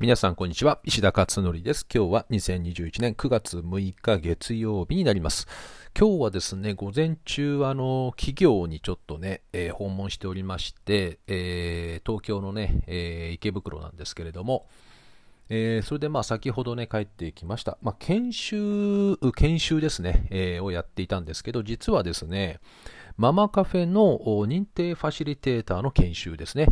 皆さんこんにちは。石田勝則です。今日は2021年9月6日月曜日になります。今日はですね午前中あの企業にちょっとね、えー、訪問しておりまして、えー、東京のね、えー、池袋なんですけれどもえ、それでまあ先ほどね帰ってきました、まあ、研修研修ですね、え、をやっていたんですけど実はですねママカフェの認定ファシリテーターの研修ですね。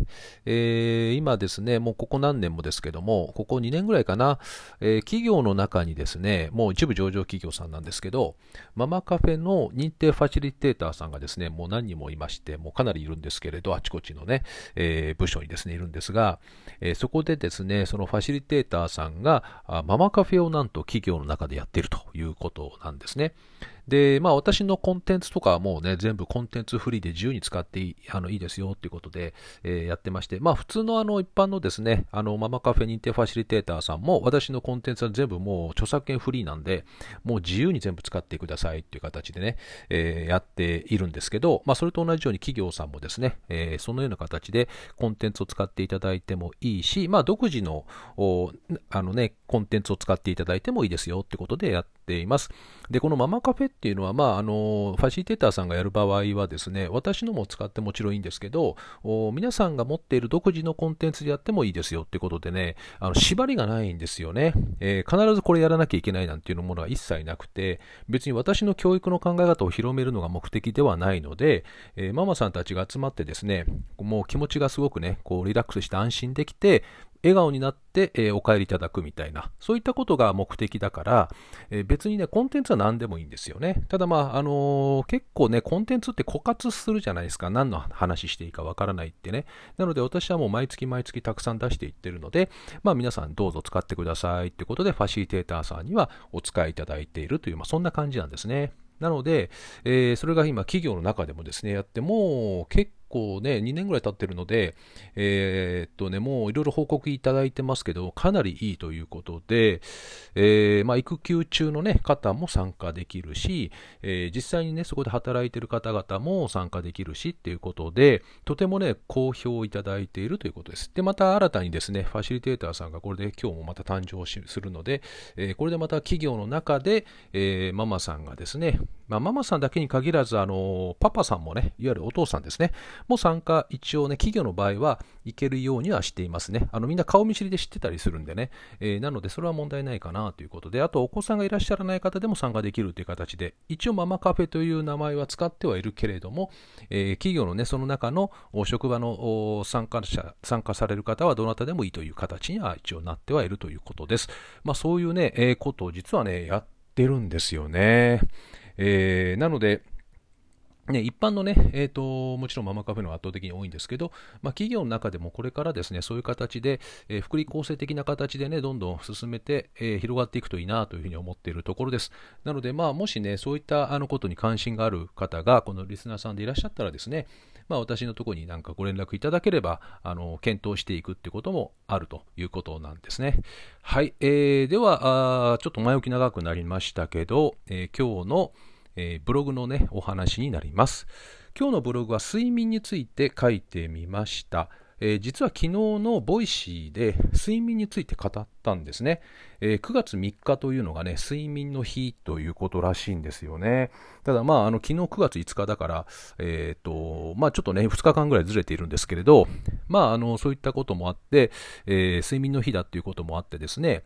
えー、今ですね、もうここ何年もですけども、ここ2年ぐらいかな、えー、企業の中にですね、もう一部上場企業さんなんですけど、ママカフェの認定ファシリテーターさんがですね、もう何人もいまして、もうかなりいるんですけれど、あちこちのね、えー、部署にですね、いるんですが、えそこでですね、そのファシリテーターさんが、ママカフェをなんと企業の中でやっているということなんですね。で、まあ私のコンテンツとかはもうね、全部コンテンツフリーで自由に使っていいあのいいですよっていうことで、えー、やってまして、まあ普通のあの一般のですね、あのママカフェ認定ファシリテーターさんも私のコンテンツは全部もう著作権フリーなんで、もう自由に全部使ってくださいっていう形でね、えー、やっているんですけど、まあそれと同じように企業さんもですね、えー、そのような形でコンテンツを使っていただいてもいいし、まあ独自のあのね、コンテンツを使っていただいてもいいですよってことでやっています。で、このママカフェっていうのは、まあ、あの、ファシリテーターさんがやる場合はですね、私のも使ってもちろんいいんですけど、皆さんが持っている独自のコンテンツでやってもいいですよってことでね、あの縛りがないんですよね、えー、必ずこれやらなきゃいけないなんていうものは一切なくて、別に私の教育の考え方を広めるのが目的ではないので、えー、ママさんたちが集まってですね、もう気持ちがすごくね、こうリラックスして安心できて、笑顔になって、えー、お帰りいただくみたいな、そういったことが目的だから、えー、別にね、コンテンツは何でもいいんですよね。ただまあ、あのー、結構ね、コンテンツって枯渇するじゃないですか。何の話していいかわからないってね。なので私はもう毎月毎月たくさん出していってるので、まあ皆さんどうぞ使ってくださいってことで、ファシリテーターさんにはお使いいただいているという、まあそんな感じなんですね。なので、えー、それが今企業の中でもですね、やっても結構ね、2年ぐらい経ってるので、えー、っとね、もういろいろ報告いただいてますけど、かなりいいということで、えー、まあ、育休中のね、方も参加できるし、えー、実際にね、そこで働いてる方々も参加できるしっていうことで、とてもね、好評いただいているということです。で、また新たにですね、ファシリテーターさんがこれで今日もまた誕生するので、えこれでまた企業の中で、えママさんがですね、まあ、ママさんだけに限らず、あの、パパさんもね、いわゆるお父さんですね、も参加、一応ね、企業の場合は行けるようにはしていますね。あの、みんな顔見知りで知ってたりするんでね、えー、なので、それは問題ないかなということで、あと、お子さんがいらっしゃらない方でも参加できるという形で、一応ママカフェという名前は使ってはいるけれども、えー、企業のね、その中の職場の参加者、参加される方はどなたでもいいという形には一応なってはいるということです。まあ、そういうね、えー、ことを実はね、やってるんですよね。えー、なので、ね、一般のね、えーと、もちろんママカフェの圧倒的に多いんですけど、まあ、企業の中でもこれからですね、そういう形で、えー、福利厚生的な形でね、どんどん進めて、えー、広がっていくといいなというふうに思っているところです。なので、まあ、もしね、そういったあのことに関心がある方が、このリスナーさんでいらっしゃったらですね、まあ、私のところになんかご連絡いただければ、あの、検討していくってこともあるということなんですね。はい、えー、ではあ、ちょっと前置き長くなりましたけど、えー、今日のえー、ブログのね、お話になります。今日のブログは睡眠について書いてみました。えー、実は昨日のボイシーで睡眠について語ったんですね、えー、9月3日というのがね、睡眠の日ということらしいんですよね。ただまあ、あの、昨日9月5日だから、えっ、ー、と、まあちょっとね、2日間ぐらいずれているんですけれど、まああの、そういったこともあって、え睡眠の日だっていうこともあってですね、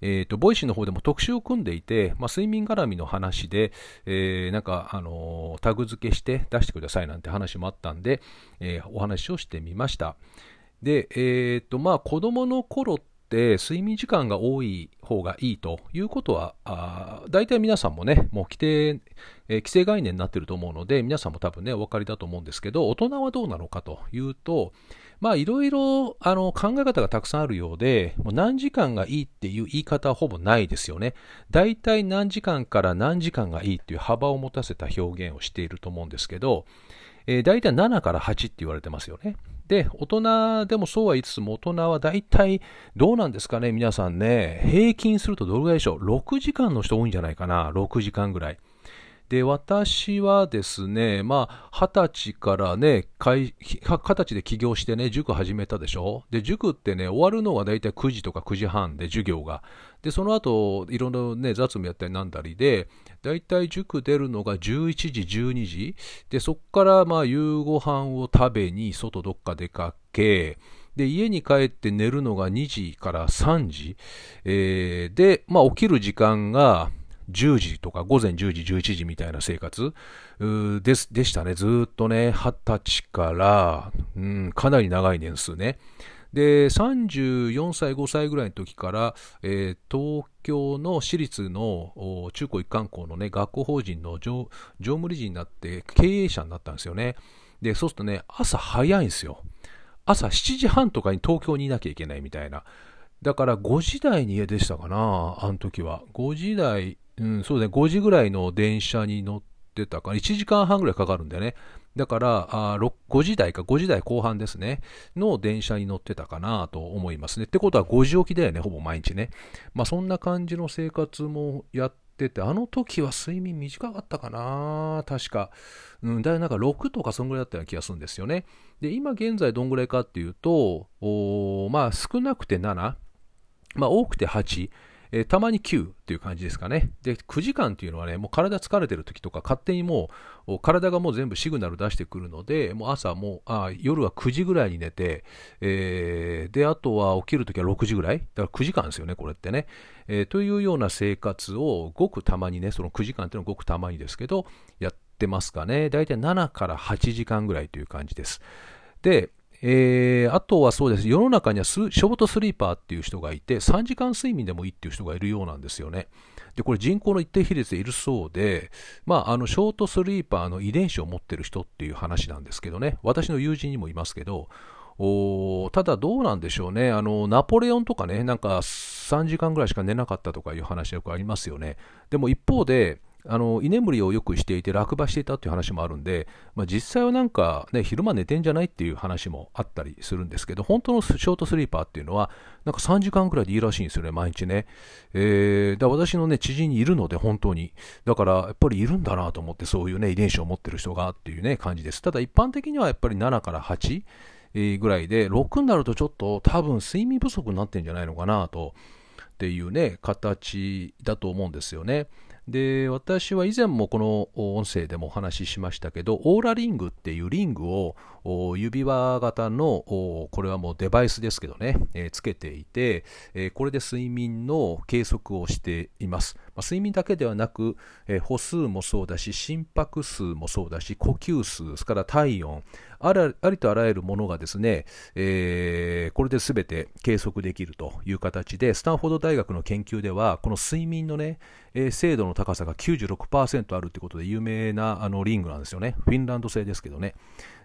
えっ、と、ボイシーの方でも特集を組んでいて、まあ、睡眠絡みの話で、えー、なんか、あのー、タグ付けして出してくださいなんて話もあったんで、えー、お話をしてみました。で、えっ、と、まあ、子供の頃って睡眠時間が多い方がいいということは、あ大体皆さんもね、もう規定、えー、規制概念になっていると思うので、皆さんも多分ね、お分かりだと思うんですけど、大人はどうなのかというと、まあいろいろあの考え方がたくさんあるようで、もう何時間がいいっていう言い方はほぼないですよね。大体何時間から何時間がいいっていう幅を持たせた表現をしていると思うんですけど、えー、大体7から8って言われてますよね。で、大人でもそうは言いつつも大人は大体どうなんですかね皆さんね、平均するとどれぐらいでしょう ?6 時間の人多いんじゃないかな ?6 時間ぐらい。で、私はですね、まあ、二十歳からね、二十歳で起業してね、塾始めたでしょ？で、塾ってね、終わるのがだいたい9時とか9時半で授業が。で、その後、いろんなね、雑務やったりなんだりで、だいたい塾出るのが11時、12時。で、そっからまあ夕ご飯を食べに外どっか出かけ、で、家に帰って寝るのが2時から3時。えー、で、まあ起きる時間が10時とか午前10時、11時みたいな生活？ででしたね。ずっとね、20歳から、うん、かなり長い年数ね。で、34歳、5歳ぐらいの時から、えー、東京の私立の中高一貫校のね、学校法人の常務理事になって経営者になったんですよね。で、そうするとね、朝早いんですよ。朝7時半とかに東京にいなきゃいけないみたいな。だから5時台に家でしたかな、あの時は。5時台、うん、そうね、5時ぐらいの電車に乗ってたから、1時間半ぐらいかかるんだよね。だから、あ5時台か、5時台後半ですね、の電車に乗ってたかなと思いますね。ってことは5時起きだよね、ほぼ毎日ね。まあそんな感じの生活もやってて、あの時は睡眠短かったかな確か。うん、だいなんか6とかそんぐらいだったような気がするんですよね。で、今現在どんぐらいかっていうと、まあ少なくて7、まあ多くて8、えー、たまに9っていう感じですかね。で、9時間っていうのはね、もう体疲れてる時とか、勝手にもう、体がもう全部シグナル出してくるので、もう朝もう、あ夜は9時ぐらいに寝て、えー、で、あとは起きるときは6時ぐらいだから9時間ですよね、これってね。えー、というような生活を、ごくたまにね、その9時間っていうのはごくたまにですけど、やってますかね。だいたい7から8時間ぐらいという感じです。で、えー、あとはそうです。世の中にはショートスリーパーっていう人がいて、3時間睡眠でもいいっていう人がいるようなんですよね。で、これ人口の一定比率でいるそうで、まあ、あの、ショートスリーパーの遺伝子を持ってる人っていう話なんですけどね。私の友人にもいますけど、おただどうなんでしょうね。あの、ナポレオンとかね、なんか3時間ぐらいしか寝なかったとかいう話よくありますよね。でも一方で、あの居眠りをよくしていて落馬していたっていう話もあるんで、まあ、実際はなんか、ね、昼間寝てんじゃないっていう話もあったりするんですけど、本当のショートスリーパーっていうのは、なんか3時間くらいでいいらしいんですよね、毎日ね。えー、だ私のね、知人にいるので、本当に。だから、やっぱりいるんだなと思って、そういうね、遺伝子を持ってる人がっていうね、感じです。ただ一般的にはやっぱり7から8、ぐらいで、6になるとちょっと多分睡眠不足になってんじゃないのかなと。っていうね、形だと思うんですよね。で、私は以前もこの音声でもお話ししましたけど、オーラリングっていうリングを指輪型の、これはもうデバイスですけどね、えー、つけていて、えー、これで睡眠の計測をしています。まあ、睡眠だけではなく、えー、歩数もそうだし、心拍数もそうだし、呼吸数、それから体温、ありとあらゆるものがですね、えー、これで全て計測できるという形で、スタンフォード大学の研究では、この睡眠のね、えー、精度の高さが96%あるということで有名なあのリングなんですよね。フィンランド製ですけどね。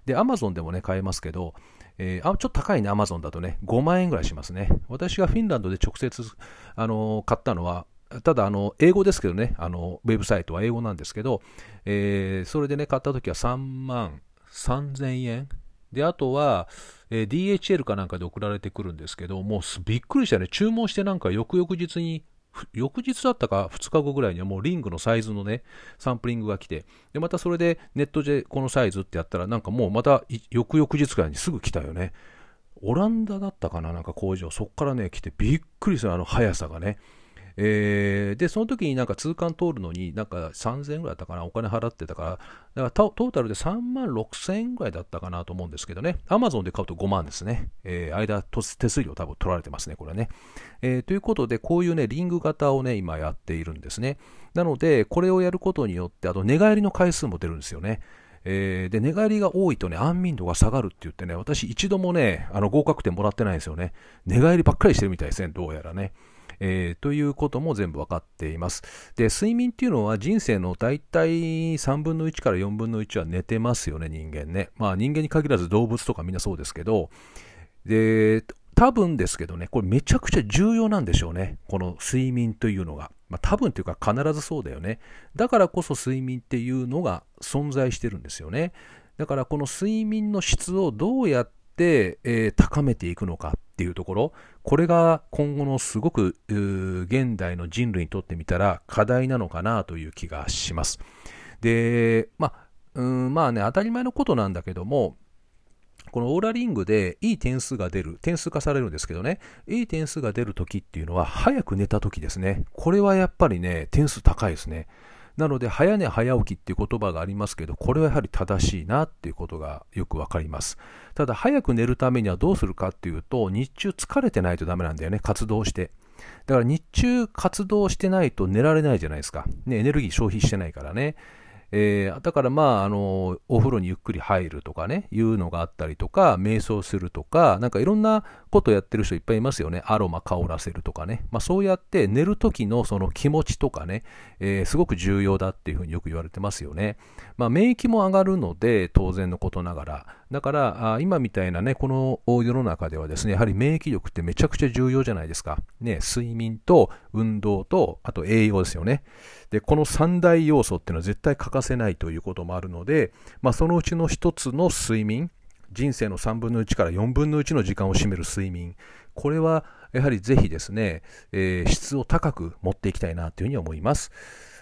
で、アマゾンでもね、買えますけど、えー、あちょっと高いね、アマゾンだとね、5万円ぐらいしますね。私がフィンランドで直接、あの買ったのは、ただあの、英語ですけどね、あのウェブサイトは英語なんですけど、えー、それでね、買った時は3万3000円。で、あとは、えー、DHL かなんかで送られてくるんですけど、もうびっくりしたね。注文してなんか翌々日に、翌日だったか2日後ぐらいにはもうリングのサイズのね、サンプリングが来て、で、またそれでネットでこのサイズってやったらなんかもうまた翌々日くらいにすぐ来たよね。オランダだったかななんか工場。そっからね、来てびっくりするあの速さがね。えー、で、その時になんか通関通るのに、なんか3000円ぐらいだったかな、お金払ってたから、だからトータルで3万6000円ぐらいだったかなと思うんですけどね、アマゾンで買うと5万ですね。えー、間、手数料多分取られてますね、これね。えー、ということで、こういうね、リング型をね、今やっているんですね。なので、これをやることによって、あと寝返りの回数も出るんですよね。えー、で、寝返りが多いとね、安眠度が下がるって言ってね、私一度もね、あの合格点もらってないんですよね。寝返りばっかりしてるみたいですね、どうやらね。えー、ということも全部分かっています。で、睡眠っていうのは人生の大体3分の1から4分の1は寝てますよね、人間ね。まあ人間に限らず動物とかみんなそうですけど、で、多分ですけどね、これめちゃくちゃ重要なんでしょうね。この睡眠というのが。まあ、多分というか必ずそうだよね。だからこそ睡眠っていうのが存在してるんですよね。だからこの睡眠の質をどうやって、えー、高めていくのかっていうところ、これが今後のすごく現代の人類にとってみたら課題なのかなという気がします。で、まあ、まあね、当たり前のことなんだけども、このオーラリングでいい点数が出る、点数化されるんですけどね、いい点数が出るときっていうのは、早く寝たときですね。これはやっぱりね、点数高いですね。なので、早寝早起きっていう言葉がありますけど、これはやはり正しいなっていうことがよくわかります。ただ、早く寝るためにはどうするかっていうと、日中疲れてないとダメなんだよね、活動して。だから日中活動してないと寝られないじゃないですか。ね、エネルギー消費してないからね。えー、だからまあ、あの、お風呂にゆっくり入るとかね、いうのがあったりとか、瞑想するとか、なんかいろんなことやってる人いっぱいいますよね。アロマ香らせるとかね。まあそうやって寝る時のその気持ちとかね、えー、すごく重要だっていうふうによく言われてますよね。まあ免疫も上がるので、当然のことながら。だから、今みたいなね、この世の中ではですね、やはり免疫力ってめちゃくちゃ重要じゃないですか。ね、睡眠と運動と、あと栄養ですよね。で、この三大要素っていうのは絶対欠かせないということもあるので、まあ、そのうちの一つの睡眠、人生の3分の1から4分の1の時間を占める睡眠、これはやはりぜひですね、えー、質を高く持っていきたいなというふうに思います。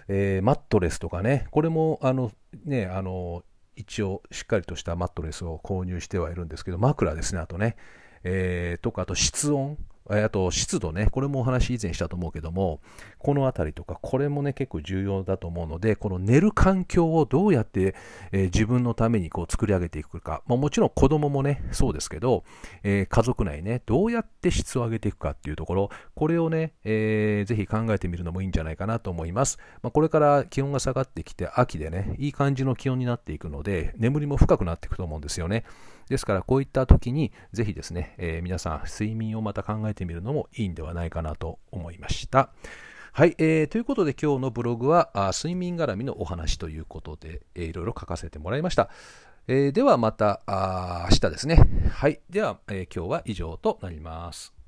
えー、マットレスとかね、これもあのね、あの一応しっかりとしたマットレスを購入してはいるんですけど、枕ですね、あとね、えー、とか、あと室温、あと湿度ね、これもお話以前したと思うけども、このあたりとか、これもね、結構重要だと思うので、この寝る環境をどうやって、えー、自分のためにこう作り上げていくか、まあ、もちろん子供もね、そうですけど、えー、家族内ね、どうやって質を上げていくかっていうところ、これをね、えー、ぜひ考えてみるのもいいんじゃないかなと思います。まあ、これから気温が下がってきて、秋でね、いい感じの気温になっていくので、眠りも深くなっていくと思うんですよね。ですから、こういった時に、ぜひですね、えー、皆さん、睡眠をまた考えてみるのもいいんではないかなと思いました。はい、えー、ということで今日のブログはあ睡眠絡みのお話ということで、えー、いろいろ書かせてもらいました。えー、ではまたあ明日ですね。はい。では、えー、今日は以上となります。